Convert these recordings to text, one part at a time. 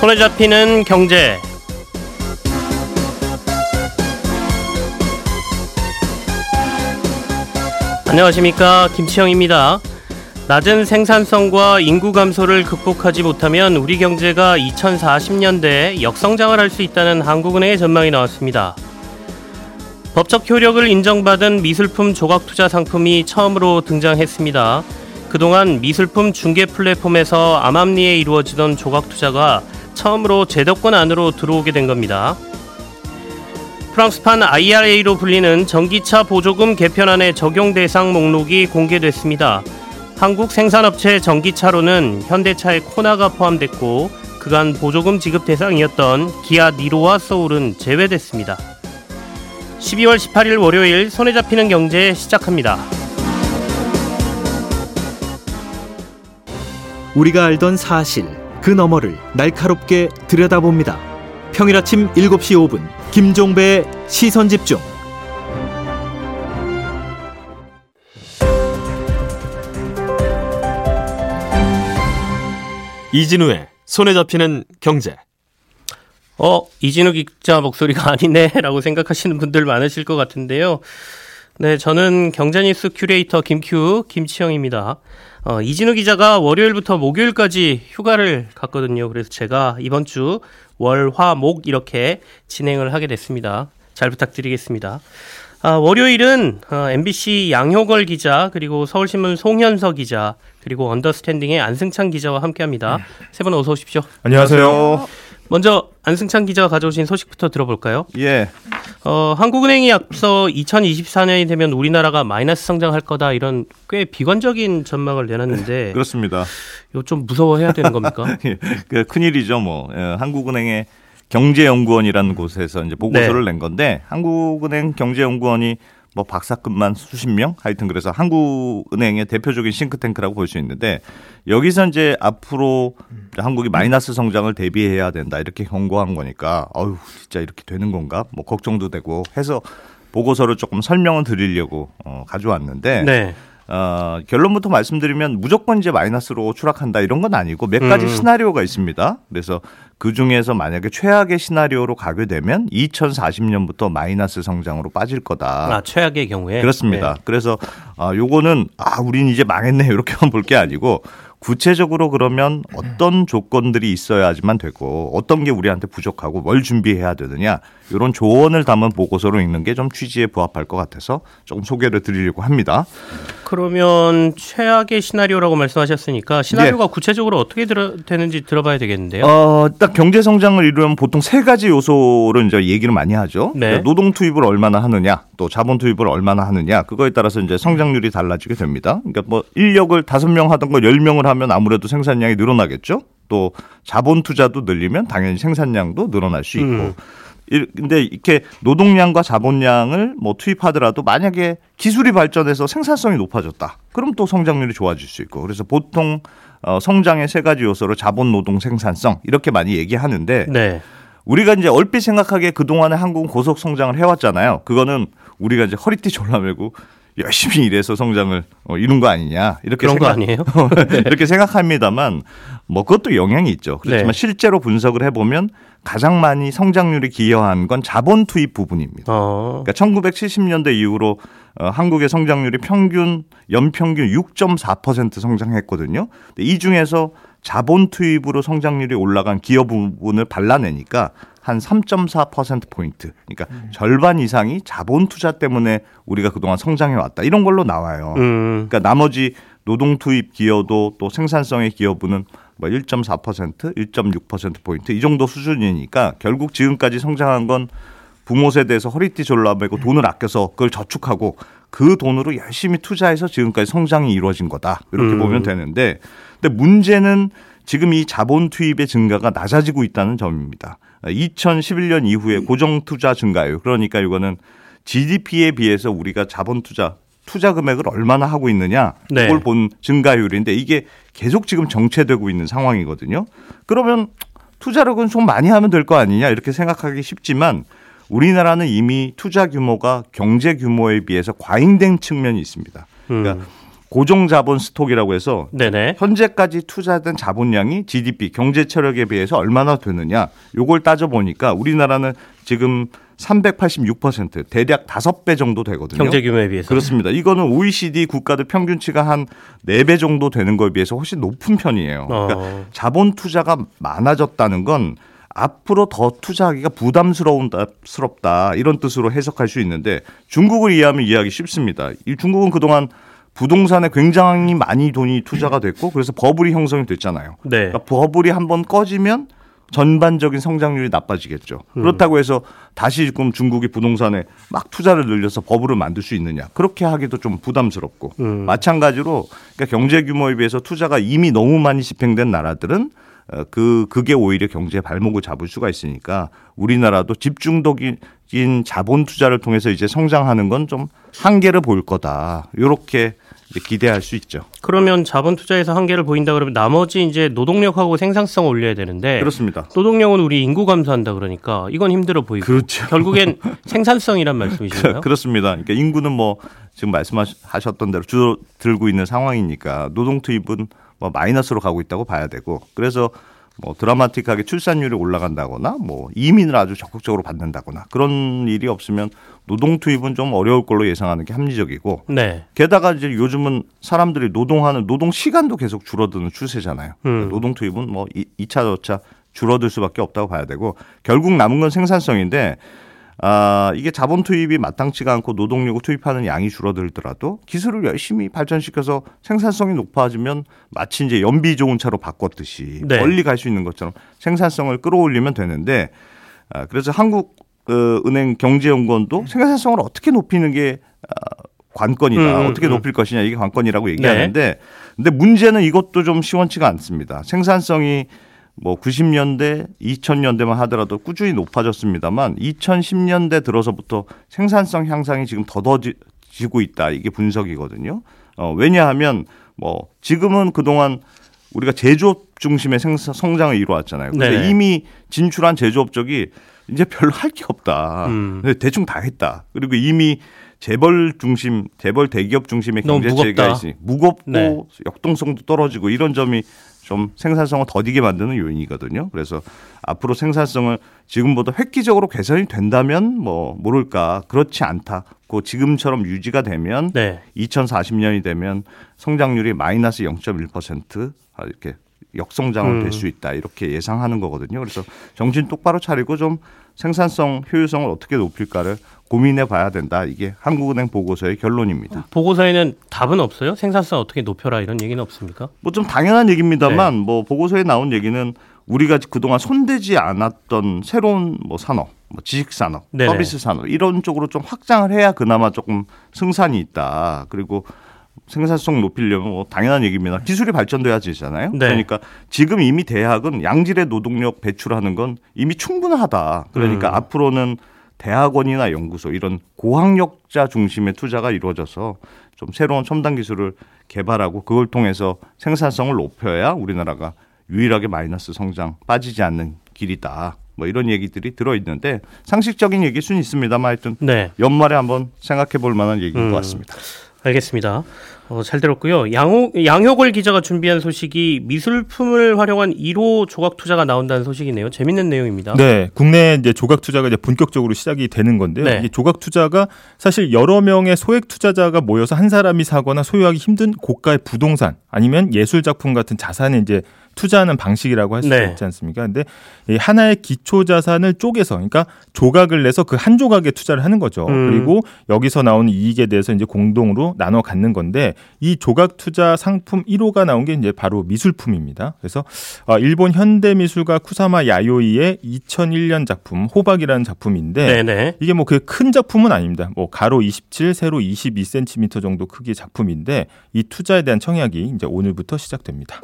손에 잡히는 경제. 안녕하십니까 김치영입니다. 낮은 생산성과 인구 감소를 극복하지 못하면 우리 경제가 2040년대에 역성장을 할 수 있다는 한국은행의 전망이 나왔습니다. 법적 효력을 인정받은 미술품 조각 투자 상품이 처음으로 등장했습니다. 그동안 미술품 중개 플랫폼에서 암암리에 이루어지던 조각 투자가 처음으로 제도권 안으로 들어오게 된 겁니다. 프랑스판 IRA로 불리는 전기차 보조금 개편안의 적용 대상 목록이 공개됐습니다. 한국 생산업체 전기차로는 현대차의 코나가 포함됐고 그간 보조금 지급 대상이었던 기아 니로와 소울은 제외됐습니다. 12월 18일 월요일 손에 잡히는 경제 시작합니다. 우리가 알던 사실 그 너머를 날카롭게 들여다봅니다. 평일 아침 7시 5분 김종배의 시선 집중. 이진우의 손에 잡히는 경제. 어, 이진우 기자 목소리가 아니네 라고 생각하시는 분들 많으실 것 같은데요. 네, 저는 경제뉴스 큐레이터 김큐 김치영입니다. 어, 이진우 기자가 월요일부터 목요일까지 휴가를 갔거든요. 그래서 제가 이번 주 월, 화, 목 이렇게 진행을 하게 됐습니다. 잘 부탁드리겠습니다. 아, 월요일은 어, MBC 양효걸 기자 그리고 서울신문 송현서 기자 그리고 언더스탠딩의 안승찬 기자와 함께합니다. 세 분 어서 오십시오. 안녕하세요. 먼저 안승찬 기자가 가져오신 소식부터 들어볼까요? 예. 어, 한국은행이 앞서 2024년이 되면 우리나라가 마이너스 성장할 거다 이런 꽤 비관적인 전망을 내놨는데 그렇습니다. 이거 좀 무서워해야 되는 겁니까? 그 큰일이죠, 뭐. 예, 한국은행의 경제연구원이라는 곳에서 이제 보고서를 네. 낸 건데 한국은행 경제연구원이 뭐 박사급만 수십 명 하여튼 그래서 한국은행의 대표적인 싱크탱크라고 볼 수 있는데 여기서 이제 앞으로 한국이 마이너스 성장을 대비해야 된다 이렇게 경고한 거니까 어휴 진짜 이렇게 되는 건가 뭐 걱정도 되고 해서 보고서를 조금 설명을 드리려고 어, 가져왔는데 네. 어, 결론부터 말씀드리면 무조건 이제 마이너스로 추락한다 이런 건 아니고 몇 가지 음. 시나리오가 있습니다. 그래서 그 중에서 만약에 최악의 시나리오로 가게 되면 2040년부터 마이너스 성장으로 빠질 거다. 아 최악의 경우에 그렇습니다. 네. 그래서 아 요거는 아 우린 이제 망했네 이렇게만 볼 게 아니고 구체적으로 그러면 어떤 조건들이 있어야지만 되고 어떤 게 우리한테 부족하고 뭘 준비해야 되느냐 이런 조언을 담은 보고서로 읽는 게 좀 취지에 부합할 것 같아서 조금 소개를 드리려고 합니다. 그러면 최악의 시나리오라고 말씀하셨으니까 시나리오가 예. 구체적으로 어떻게 들어, 되는지 들어봐야 되겠는데요. 어, 딱 경제 성장을 이루려면 보통 세 가지 요소를 이제 얘기를 많이 하죠. 네. 그러니까 노동 투입을 얼마나 하느냐, 또 자본 투입을 얼마나 하느냐, 그거에 따라서 이제 성장률이 달라지게 됩니다. 그러니까 뭐 인력을 다섯 명 하던 걸 열 명을 하면 아무래도 생산량이 늘어나겠죠. 또 자본 투자도 늘리면 당연히 생산량도 늘어날 수 있고. 음. 이- 근데 이렇게 노동량과 자본량을 뭐 투입하더라도 만약에 기술이 발전해서 생산성이 높아졌다. 그럼 또 성장률이 좋아질 수 있고. 그래서 보통 어, 성장의 세 가지 요소로 자본, 노동, 생산성 이렇게 많이 얘기하는데 네. 우리가 이제 얼핏 생각하기에 그동안에 한국은 고속 성장을 해왔잖아요. 그거는 우리가 이제 허리띠 졸라매고 열심히 일해서 성장을 어, 이룬 거 아니냐 이렇게 그런 거 생각- 아니에요? 이렇게 생각합니다만 뭐 그것도 영향이 있죠. 그렇지만 네. 실제로 분석을 해보면 가장 많이 성장률이 기여한 건 자본 투입 부분입니다. 어. 그러니까 1970년대 이후로 어, 한국의 성장률이 평균 연평균 6.4% 성장했거든요. 근데 이 중에서 자본 투입으로 성장률이 올라간 기업 부분을 발라내니까 한 3.4% 포인트. 그러니까 절반 이상이 자본 투자 때문에 우리가 그동안 성장해 왔다. 이런 걸로 나와요. 음. 그러니까 나머지 노동 투입 기여도 또 생산성의 기여분은 뭐 1.4%, 1.6% 포인트 이 정도 수준이니까 결국 지금까지 성장한 건 부모 세대에서 허리띠 졸라매고 돈을 아껴서 그걸 저축하고 그 돈으로 열심히 투자해서 지금까지 성장이 이루어진 거다. 이렇게 음. 보면 되는데 근데 문제는 지금 이 자본 투입의 증가가 낮아지고 있다는 점입니다. 2011년 이후에 고정 투자 증가율 그러니까 이거는 GDP에 비해서 우리가 자본 투자 투자 금액을 얼마나 하고 있느냐 네. 그걸 본 증가율인데 이게 계속 지금 정체되고 있는 상황이거든요. 그러면 투자력은 좀 많이 하면 될 거 아니냐 이렇게 생각하기 쉽지만 우리나라는 이미 투자 규모가 경제 규모에 비해서 과잉된 측면이 있습니다. 그러니까 음. 고정 자본 스톡이라고 해서 네네. 현재까지 투자된 자본량이 GDP 경제 체력에 비해서 얼마나 되느냐 요걸 따져 보니까 우리나라는 지금 386% 대략 5배 정도 되거든요. 경제 규모에 비해서. 그렇습니다. 이거는 OECD 국가들 평균치가 한 4배 정도 되는 거에 비해서 훨씬 높은 편이에요. 어. 그러니까 자본 투자가 많아졌다는 건 앞으로 더 투자하기가 부담스러운다 이런 뜻으로 해석할 수 있는데 중국을 이해하면 이해하기 쉽습니다. 이 중국은 그동안 부동산에 굉장히 많이 돈이 투자가 됐고 그래서 버블이 형성이 됐잖아요. 네. 그러니까 버블이 한번 꺼지면 전반적인 성장률이 나빠지겠죠. 음. 그렇다고 해서 다시 지금 중국이 부동산에 막 투자를 늘려서 버블을 만들 수 있느냐? 그렇게 하기도 좀 부담스럽고 음. 마찬가지로 그러니까 경제 규모에 비해서 투자가 이미 너무 많이 집행된 나라들은 어, 그 그게 오히려 경제의 발목을 잡을 수가 있으니까 우리나라도 집중적인 자본 투자를 통해서 이제 성장하는 건 좀 한계를 볼 거다. 이렇게 기대할 수 있죠. 그러면 자본 투자에서 한계를 보인다 그러면 나머지 이제 노동력하고 생산성 올려야 되는데 그렇습니다. 노동력은 우리 인구 감소한다 그러니까 이건 힘들어 보이고 그렇죠. 결국엔 생산성이란 말씀이신가요? 그렇습니다. 그러니까 인구는 뭐 지금 말씀하셨던 대로 줄어들고 있는 상황이니까 노동 투입은 뭐 마이너스로 가고 있다고 봐야 되고 그래서 뭐 드라마틱하게 출산율이 올라간다거나 뭐 이민을 아주 적극적으로 받는다거나 그런 일이 없으면 노동 투입은 좀 어려울 걸로 예상하는 게 합리적이고 네. 게다가 이제 요즘은 사람들이 노동하는 노동 시간도 계속 줄어드는 추세잖아요. 음. 노동 투입은 뭐 2차 저차 줄어들 수밖에 없다고 봐야 되고 결국 남은 건 생산성인데 아, 이게 자본 투입이 마땅치가 않고 노동력을 투입하는 양이 줄어들더라도 기술을 열심히 발전시켜서 생산성이 높아지면 마치 이제 연비 좋은 차로 바꿨듯이 네. 멀리 갈 수 있는 것처럼 생산성을 끌어올리면 되는데 아, 그래서 한국 어, 은행 경제연구원도 생산성을 어떻게 높이는 게 아, 관건이다. 음, 어떻게 음. 높일 것이냐 이게 관건이라고 얘기하는데 근데 문제는 이것도 좀 시원치가 않습니다. 생산성이 뭐 90년대, 2000년대만 하더라도 꾸준히 높아졌습니다만 2010년대 들어서부터 생산성 향상이 지금 더더지고 있다. 이게 분석이거든요. 어, 왜냐하면 뭐 지금은 그동안 우리가 제조업 중심의 생산, 성장을 이루어왔잖아요. 근데 네네. 이미 진출한 제조업적이 이제 별로 할 게 없다. 음. 대충 다 했다. 그리고 이미 재벌 중심, 재벌 대기업 중심의 경제체가 무겁다. 있으니 무겁고 네. 역동성도 떨어지고 이런 점이 좀 생산성을 더디게 만드는 요인이거든요. 그래서 앞으로 생산성을 지금보다 획기적으로 개선이 된다면 뭐 모를까 그렇지 않다고 지금처럼 유지가 되면 네. 2040년이 되면 성장률이 마이너스 0.1% 아, 이렇게 역성장을 음. 될수 있다 이렇게 예상하는 거거든요. 그래서 정신 똑바로 차리고 좀 생산성 효율성을 어떻게 높일까를 고민해 봐야 된다. 이게 한국은행 보고서의 결론입니다. 보고서에는 답은 없어요? 생산성 어떻게 높여라 이런 얘기는 없습니까? 뭐 좀 당연한 얘기입니다만 네. 뭐 보고서에 나온 얘기는 우리가 그동안 손대지 않았던 새로운 뭐 산업, 뭐 지식 산업, 네네. 서비스 산업 이런 쪽으로 좀 확장을 해야 그나마 조금 승산이 있다. 그리고 생산성 높이려면 뭐 당연한 얘기입니다. 기술이 발전돼야 되잖아요. 네. 그러니까 지금 이미 대학은 양질의 노동력 배출하는 건 이미 충분하다. 그러니까 음. 앞으로는 대학원이나 연구소 이런 고학력자 중심의 투자가 이루어져서 좀 새로운 첨단 기술을 개발하고 그걸 통해서 생산성을 높여야 우리나라가 유일하게 마이너스 성장 빠지지 않는 길이다. 뭐 이런 얘기들이 들어 있는데 상식적인 얘기일 수는 있습니다만 하여튼 네. 연말에 한번 생각해 볼 만한 얘기인 음. 것 같습니다. 알겠습니다. 어, 잘 들었고요. 양호, 양효걸 기자가 준비한 소식이 미술품을 활용한 1호 조각 투자가 나온다는 소식이네요. 재밌는 내용입니다. 네, 국내 이제 조각 투자가 이제 본격적으로 시작이 되는 건데요. 네. 이 조각 투자가 사실 여러 명의 소액 투자자가 모여서 한 사람이 사거나 소유하기 힘든 고가의 부동산 아니면 예술 작품 같은 자산에 이제 투자하는 방식이라고 할수 네. 있지 않습니까? 근데 이 하나의 기초 자산을 쪼개서 그러니까 조각을 내서 그 한 조각에 투자를 하는 거죠. 음. 그리고 여기서 나오는 이익에 대해서 이제 공동으로 나눠 갖는 건데 이 조각 투자 상품 1호가 나온 게 이제 바로 미술품입니다. 그래서 아, 일본 현대 미술가 쿠사마 야요이의 2001년 작품 호박이라는 작품인데 네네. 이게 뭐 그 큰 작품은 아닙니다. 뭐 가로 27, 세로 22cm 정도 크기의 작품인데 이 투자에 대한 청약이 이제 오늘부터 시작됩니다.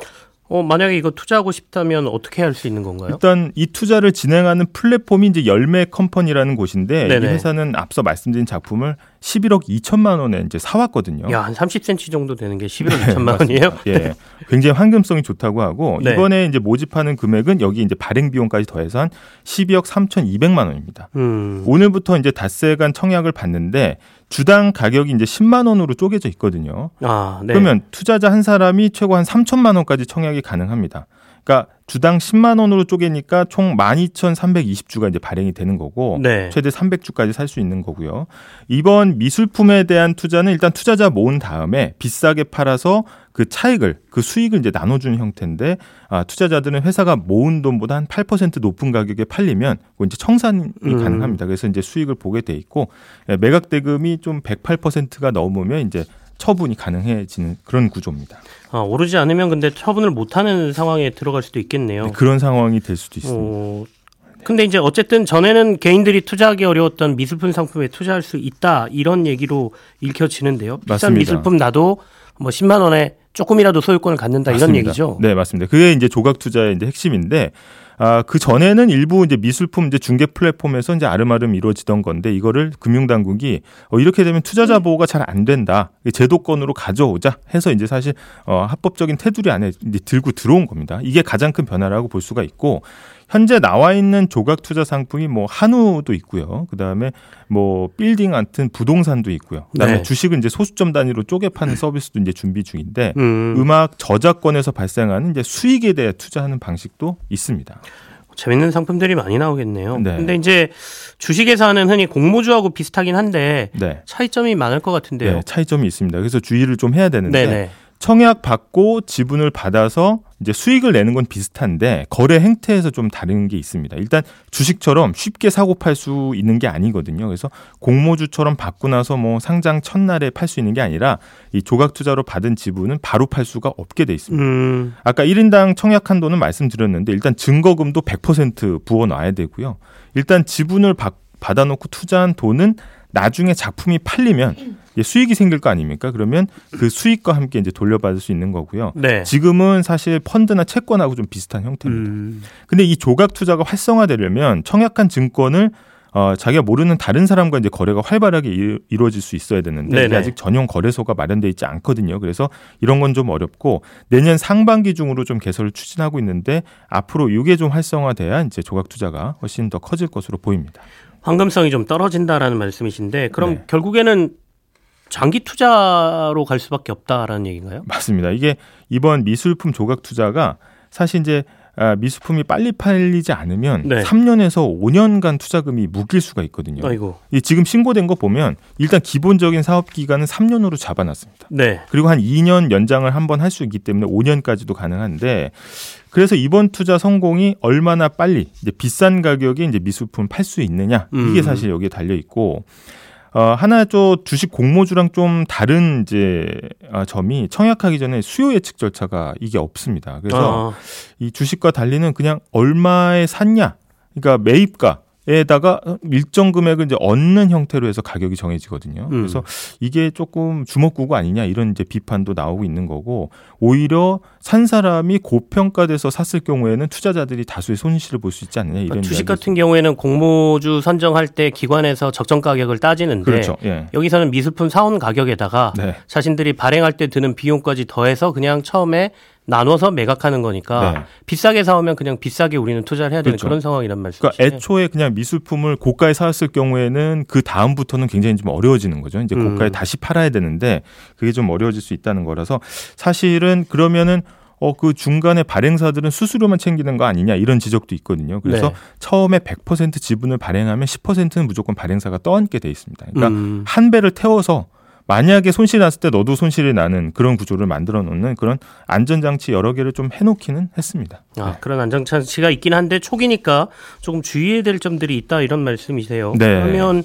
어, 만약에 이거 투자하고 싶다면 어떻게 할 수 있는 건가요? 일단 이 투자를 진행하는 플랫폼이 이제 열매 컴퍼니라는 곳인데 네네. 이 회사는 앞서 말씀드린 작품을 11억 2천만 원에 이제 사왔거든요. 야, 한 30cm 정도 되는 게 11억 2천만 원이에요? 예, 굉장히 황금성이 좋다고 하고 네. 이번에 이제 모집하는 금액은 여기 이제 발행 비용까지 더해서 한 12억 3,200만 원입니다. 음. 오늘부터 이제 닷새간 청약을 받는데 주당 가격이 이제 10만 원으로 쪼개져 있거든요. 아, 네. 그러면 투자자 한 사람이 최고 한 3천만 원까지 청약이 가능합니다. 그러니까 주당 10만 원으로 쪼개니까 총 12,320주가 이제 발행이 되는 거고 네. 최대 300주까지 살 수 있는 거고요. 이번 미술품에 대한 투자는 일단 투자자 모은 다음에 비싸게 팔아서 그 차익을 그 수익을 이제 나눠주는 형태인데 아, 투자자들은 회사가 모은 돈보다 한 8% 높은 가격에 팔리면 이제 청산이 음. 가능합니다. 그래서 이제 수익을 보게 돼 있고 예, 매각 대금이 좀 108%가 넘으면 이제 처분이 가능해지는 그런 구조입니다. 아, 오르지 않으면 근데 처분을 못하는 상황에 들어갈 수도 있겠네요. 그런 상황이 될 수도 있습니다. 어, 근데 이제 어쨌든 전에는 개인들이 투자하기 어려웠던 미술품 상품에 투자할 수 있다 이런 얘기로 읽혀지는데요. 비싼 맞습니다. 미술품 나도 뭐 10만 원에 조금이라도 소유권을 갖는다 이런 맞습니다. 얘기죠. 네, 맞습니다. 그게 이제 조각 투자의 이제 핵심인데 아, 그 전에는 일부 이제 미술품 이제 중개 플랫폼에서 이제 아름아름 이루어지던 건데 이거를 금융당국이 어, 이렇게 되면 투자자 보호가 잘 안 된다. 제도권으로 가져오자 해서 이제 사실 어, 합법적인 테두리 안에 들고 들어온 겁니다. 이게 가장 큰 변화라고 볼 수가 있고 현재 나와 있는 조각 투자 상품이 뭐 한우도 있고요. 그다음에 뭐 빌딩 같은 부동산도 있고요. 그다음에 네. 주식은 이제 소수점 단위로 쪼개 파는 서비스도 이제 준비 중인데 음, 음악 저작권에서 발생하는 이제 수익에 대해 투자하는 방식도 있습니다. 재밌는 상품들이 많이 나오겠네요. 네. 근데 이제 주식에서는 흔히 공모주하고 비슷하긴 한데 네. 차이점이 많을 것 같은데요. 네, 차이점이 있습니다. 그래서 주의를 좀 해야 되는데 네네. 청약 받고 지분을 받아서 이제 수익을 내는 건 비슷한데 거래 행태에서 좀 다른 게 있습니다. 일단 주식처럼 쉽게 사고 팔 수 있는 게 아니거든요. 그래서 공모주처럼 받고 나서 뭐 상장 첫날에 팔 수 있는 게 아니라 이 조각 투자로 받은 지분은 바로 팔 수가 없게 돼 있습니다. 음, 아까 1인당 청약 한도는 말씀드렸는데 일단 증거금도 100% 부어 놔야 되고요. 일단 지분을 받, 받아놓고 투자한 돈은 나중에 작품이 팔리면 수익이 생길 거 아닙니까? 그러면 그 수익과 함께 이제 돌려받을 수 있는 거고요. 네. 지금은 사실 펀드나 채권하고 좀 비슷한 형태입니다. 음, 근데 이 조각 투자가 활성화되려면 청약한 증권을 어, 자기가 모르는 다른 사람과 이제 거래가 활발하게 이- 이루어질 수 있어야 되는데. 아직 전용 거래소가 마련돼 있지 않거든요. 그래서 이런 건 좀 어렵고 내년 상반기 중으로 좀 개설을 추진하고 있는데 앞으로 이게 좀 활성화돼야 이제 조각 투자가 훨씬 더 커질 것으로 보입니다. 황금성이 좀 떨어진다라는 말씀이신데 그럼 네. 결국에는 장기 투자로 갈 수밖에 없다라는 얘기인가요? 맞습니다. 이게 이번 미술품 조각 투자가 사실 이제 아, 미술품이 빨리 팔리지 않으면 네. 3년에서 5년간 투자금이 묶일 수가 있거든요. 아이고. 이 지금 신고된 거 보면 일단 기본적인 사업 기간은 3년으로 잡아놨습니다. 네. 그리고 한 2년 연장을 한 번 할 수 있기 때문에 5년까지도 가능한데 그래서 이번 투자 성공이 얼마나 빨리 이제 비싼 가격에 이제 미술품 팔 수 있느냐 이게 음. 사실 여기에 달려 있고 어, 하나 저 주식 공모주랑 좀 다른 이제 아, 점이 청약하기 전에 수요 예측 절차가 이게 없습니다. 그래서 아, 이 주식과 달리는 그냥 얼마에 샀냐, 그러니까 매입가 에다가 일정 금액을 이제 얻는 형태로 해서 가격이 정해지거든요. 음. 그래서 이게 조금 주먹구구 아니냐 이런 이제 비판도 나오고 있는 거고 오히려 산 사람이 고평가돼서 샀을 경우에는 투자자들이 다수의 손실을 볼 수 있지 않느냐 이런 그러니까 주식 같은 경우에는 공모주 선정할 때 기관에서 적정 가격을 따지는데 그렇죠. 예. 여기서는 미술품 사온 가격에다가 네. 자신들이 발행할 때 드는 비용까지 더해서 그냥 처음에 나눠서 매각하는 거니까 네. 비싸게 사오면 그냥 비싸게 우리는 투자를 해야 되는 그렇죠. 그런 상황이란 말씀이시죠. 그러니까 애초에 그냥 미술품을 고가에 사왔을 경우에는 그 다음부터는 굉장히 좀 어려워지는 거죠. 이제 고가에 음. 다시 팔아야 되는데 그게 좀 어려워질 수 있다는 거라서 사실은 그러면은 어 그 중간에 발행사들은 수수료만 챙기는 거 아니냐 이런 지적도 있거든요. 그래서 네. 처음에 100% 지분을 발행하면 10%는 무조건 발행사가 떠안게 돼 있습니다. 그러니까 음. 한 배를 태워서 만약에 손실 났을 때 너도 손실이 나는 그런 구조를 만들어 놓는 그런 안전장치 여러 개를 좀 해놓기는 했습니다. 아, 그런 안정장치가 있긴 한데 초기니까 조금 주의해야 될 점들이 있다 이런 말씀이세요. 네. 그러면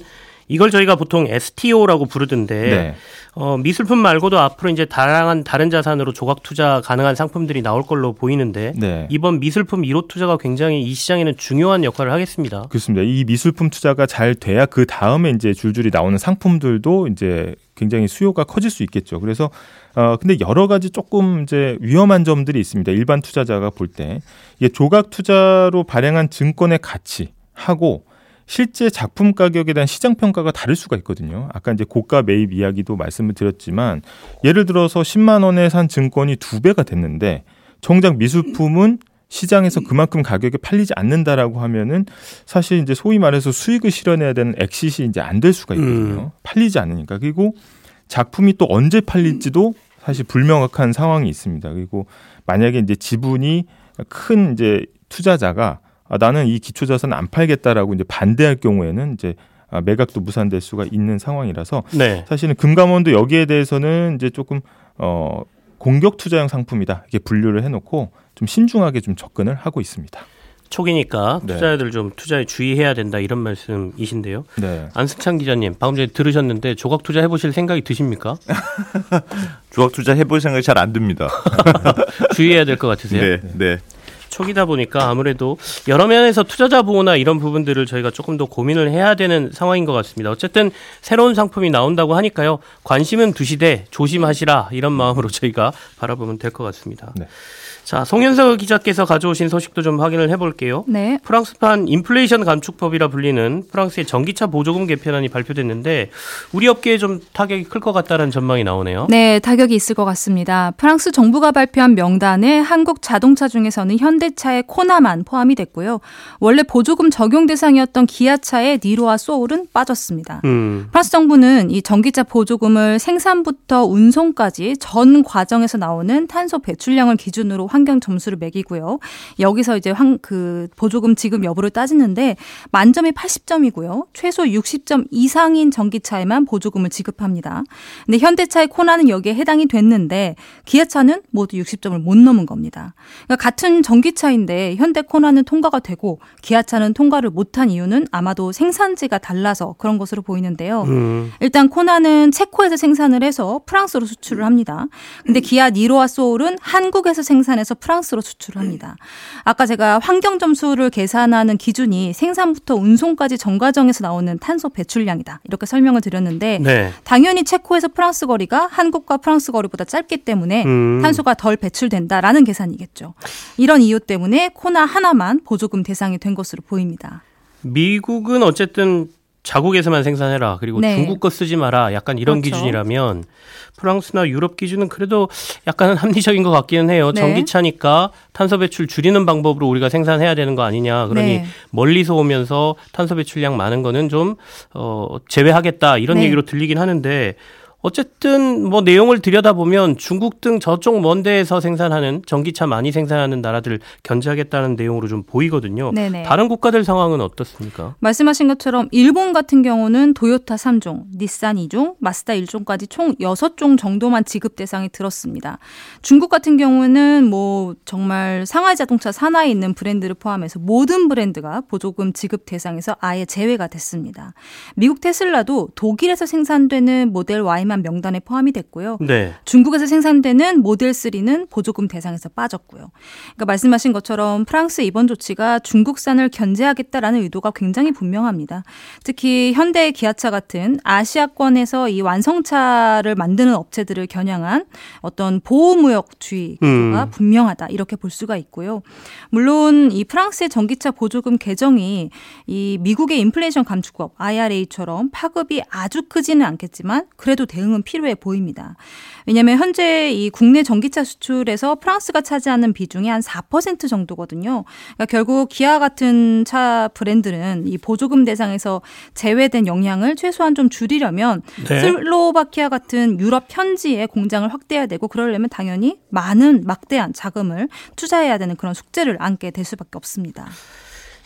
이걸 저희가 보통 STO라고 부르던데 네. 어, 미술품 말고도 앞으로 이제 다양한 다른 자산으로 조각 투자 가능한 상품들이 나올 걸로 보이는데 네. 이번 미술품 1호 투자가 굉장히 이 시장에는 중요한 역할을 하겠습니다. 그렇습니다. 이 미술품 투자가 잘 돼야 그 다음에 이제 줄줄이 나오는 상품들도 이제 굉장히 수요가 커질 수 있겠죠. 그래서 어 근데 여러 가지 조금 이제 위험한 점들이 있습니다. 일반 투자자가 볼 때 이게 조각 투자로 발행한 증권의 가치 하고 실제 작품 가격에 대한 시장 평가가 다를 수가 있거든요. 아까 이제 고가 매입 이야기도 말씀을 드렸지만 예를 들어서 10만 원에 산 증권이 두 배가 됐는데 정작 미술품은 시장에서 그만큼 가격에 팔리지 않는다라고 하면은 사실 이제 소위 말해서 수익을 실현해야 되는 엑시이 이제 안 될 수가 있거든요. 팔리지 않으니까. 그리고 작품이 또 언제 팔릴지도 사실 불명확한 상황이 있습니다. 그리고 만약에 이제 지분이 큰 이제 투자자가 아, 나는 이 기초 자산 안 팔겠다라고 이제 반대할 경우에는 이제 아, 매각도 무산될 수가 있는 상황이라서 네. 사실은 금감원도 여기에 대해서는 이제 조금 어 공격 투자형 상품이다 이렇게 분류를 해놓고 좀 신중하게 좀 접근을 하고 있습니다. 초기니까 네. 투자자들 좀 투자에 주의해야 된다 이런 말씀이신데요. 네. 안승찬 기자님 방금 전에 들으셨는데 조각 투자 해보실 생각이 드십니까? 조각 투자 해볼 생각이 잘 안 듭니다. 주의해야 될 것 같으세요? 네, 네. 초기다 보니까 아무래도 여러 면에서 투자자 보호나 이런 부분들을 저희가 조금 더 고민을 해야 되는 상황인 것 같습니다. 어쨌든 새로운 상품이 나온다고 하니까요. 관심은 두시되 조심하시라 이런 마음으로 저희가 바라보면 될 것 같습니다. 네. 자, 송현석 기자께서 가져오신 소식도 좀 확인을 해볼게요. 네. 프랑스판 인플레이션 감축법이라 불리는 프랑스의 전기차 보조금 개편안이 발표됐는데 우리 업계에 좀 타격이 클 것 같다는 전망이 나오네요. 네, 타격이 있을 것 같습니다. 프랑스 정부가 발표한 명단에 한국 자동차 중에서는 현대차의 코나만 포함이 됐고요. 원래 보조금 적용 대상이었던 기아차의 니로와 소울은 빠졌습니다. 음, 프랑스 정부는 이 전기차 보조금을 생산부터 운송까지 전 과정에서 나오는 탄소 배출량을 기준으로 환경 점수를 매기고요. 여기서 이제 환, 그 보조금 지급 여부를 따지는데 만점이 80점이고요. 최소 60점 이상인 전기차에만 보조금을 지급합니다. 근데 현대차의 코나는 여기에 해당이 됐는데 기아차는 모두 60점을 못 넘은 겁니다. 그러니까 같은 전기차인데 현대 코나는 통과가 되고 기아차는 통과를 못한 이유는 아마도 생산지가 달라서 그런 것으로 보이는데요. 음, 일단 코나는 체코에서 생산을 해서 프랑스로 수출을 합니다. 근데 기아 니로와 소울은 한국에서 생산해서 프랑스로 수출을 합니다. 아까 제가 환경 점수를 계산하는 기준이 생산부터 운송까지 전 과정에서 나오는 탄소 배출량이다. 이렇게 설명을 드렸는데 네. 당연히 체코에서 프랑스 거리가 한국과 프랑스 거리보다 짧기 때문에 음. 탄소가 덜 배출된다라는 계산이겠죠. 이런 이유 때문에 코나 하나만 보조금 대상이 된 것으로 보입니다. 미국은 어쨌든 자국에서만 생산해라. 그리고 네. 중국 거 쓰지 마라. 약간 이런 그렇죠. 기준이라면 프랑스나 유럽 기준은 그래도 약간은 합리적인 것 같기는 해요. 네. 전기차니까 탄소 배출 줄이는 방법으로 우리가 생산해야 되는 거 아니냐. 그러니 네. 멀리서 오면서 탄소 배출량 많은 거는 좀 어, 제외하겠다. 이런 네. 얘기로 들리긴 하는데 어쨌든 뭐 내용을 들여다보면 중국 등 저쪽 먼 데에서 생산하는 전기차 많이 생산하는 나라들 견제하겠다는 내용으로 좀 보이거든요. 네네. 다른 국가들 상황은 어떻습니까? 말씀하신 것처럼 일본 같은 경우는 도요타 3종, 닛산 2종, 마스다 1종까지 총 6종 정도만 지급 대상이 들었습니다. 중국 같은 경우는 뭐 정말 상하이 자동차 산하에 있는 브랜드를 포함해서 모든 브랜드가 보조금 지급 대상에서 아예 제외가 됐습니다. 미국 테슬라도 독일에서 생산되는 모델 Y 만 명단에 포함이 됐고요. 네. 중국에서 생산되는 모델 3는 보조금 대상에서 빠졌고요. 그러니까 말씀하신 것처럼 프랑스의 이번 조치가 중국산을 견제하겠다라는 의도가 굉장히 분명합니다. 특히 현대 기아차 같은 아시아권에서 이 완성차를 만드는 업체들을 겨냥한 어떤 보호무역주의 구조가 음. 분명하다 이렇게 볼 수가 있고요. 물론 이 프랑스의 전기차 보조금 개정이 이 미국의 인플레이션 감축법 IRA처럼 파급이 아주 크지는 않겠지만 그래도 대 응은 필요해 보입니다. 왜냐하면 현재 이 국내 전기차 수출에서 프랑스가 차지하는 비중이 한 4% 정도거든요. 그러니까 결국 기아 같은 차 브랜드는 이 보조금 대상에서 제외된 영향을 최소한 좀 줄이려면 네. 슬로바키아 같은 유럽 현지에 공장을 확대해야 되고 그러려면 당연히 많은 막대한 자금을 투자해야 되는 그런 숙제를 안게 될 수밖에 없습니다.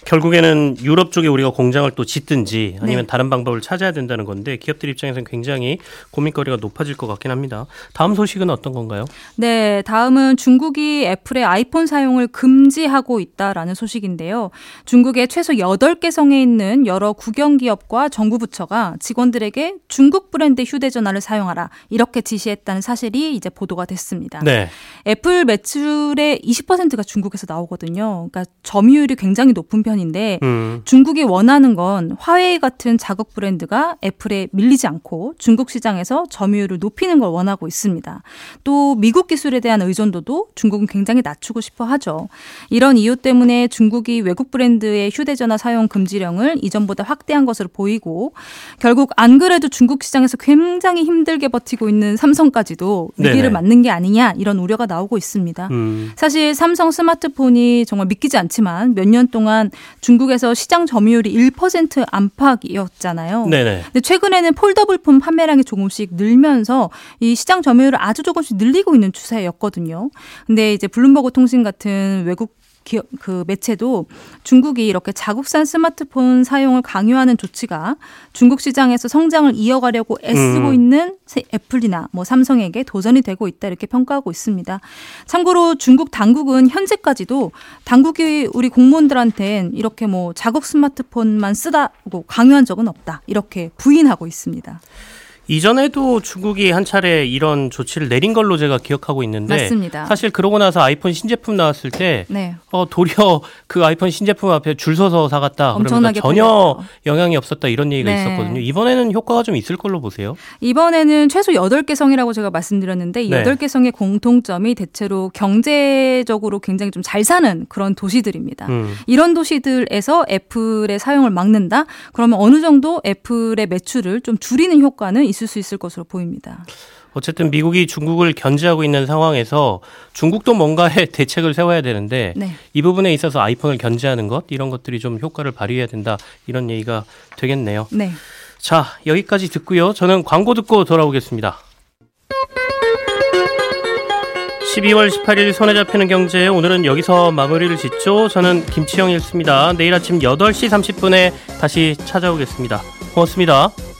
결국에는 유럽 쪽에 우리가 공장을 또 짓든지 아니면 네. 다른 방법을 찾아야 된다는 건데 기업들 입장에서는 굉장히 고민거리가 높아질 것 같긴 합니다. 다음 소식은 어떤 건가요? 네, 다음은 중국이 애플의 아이폰 사용을 금지하고 있다라는 소식인데요. 중국의 최소 8개 성에 있는 여러 국영 기업과 정부 부처가 직원들에게 중국 브랜드 휴대전화를 사용하라 이렇게 지시했다는 사실이 이제 보도가 됐습니다. 네. 애플 매출의 20%가 중국에서 나오거든요. 그러니까 점유율이 굉장히 높은 편 인데 음. 중국이 원하는 건 화웨이 같은 자국 브랜드가 애플에 밀리지 않고 중국 시장에서 점유율을 높이는 걸 원하고 있습니다. 또 미국 기술에 대한 의존도도 중국은 굉장히 낮추고 싶어 하죠. 이런 이유 때문에 중국이 외국 브랜드의 휴대전화 사용 금지령을 이전보다 확대한 것으로 보이고 결국 안 그래도 중국 시장에서 굉장히 힘들게 버티고 있는 삼성까지도 위기를 네네. 맞는 게 아니냐 이런 우려가 나오고 있습니다. 음. 사실 삼성 스마트폰이 정말 믿기지 않지만 몇 년 동안 중국에서 시장 점유율이 1% 안팎이었잖아요. 네네. 근데 최근에는 폴더블폰 판매량이 조금씩 늘면서 이 시장 점유율을 아주 조금씩 늘리고 있는 추세였거든요. 근데 이제 블룸버그 통신 같은 외국 기업 그 매체도 중국이 이렇게 자국산 스마트폰 사용을 강요하는 조치가 중국 시장에서 성장을 이어가려고 애쓰고 음. 있는 세- 애플이나 뭐 삼성에게 도전이 되고 있다 이렇게 평가하고 있습니다. 참고로 중국 당국은 현재까지도 당국이 우리 공무원들한테 이렇게 뭐 자국 스마트폰만 쓰다고 강요한 적은 없다 이렇게 부인하고 있습니다. 이전에도 중국이 한 차례 이런 조치를 내린 걸로 제가 기억하고 있는데 맞습니다. 사실 그러고 나서 아이폰 신제품 나왔을 때 네. 어, 도리어 그 아이폰 신제품 앞에 줄 서서 사갔다. 엄청나게 전혀 팔렸죠. 영향이 없었다 이런 얘기가 네. 있었거든요. 이번에는 효과가 좀 있을 걸로 보세요. 이번에는 최소 8개 성이라고 제가 말씀드렸는데 이 네. 8개 성의 공통점이 대체로 경제적으로 굉장히 좀 잘 사는 그런 도시들입니다. 음. 이런 도시들에서 애플의 사용을 막는다? 그러면 어느 정도 애플의 매출을 좀 줄이는 효과는 있을 수 있을 것으로 보입니다. 어쨌든 미국이 중국을 견제하고 있는 상황에서 중국도 뭔가의 대책을 세워야 되는데 네. 이 부분에 있어서 아이폰을 견제하는 것 이런 것들이 좀 효과를 발휘해야 된다 이런 얘기가 되겠네요. 네. 자 여기까지 듣고요. 저는 광고 듣고 돌아오겠습니다. 12월 18일 손에 잡히는 경제 오늘은 여기서 마무리를 짓죠. 저는 김치영이었습니다. 내일 아침 8시 30분에 다시 찾아오겠습니다. 고맙습니다.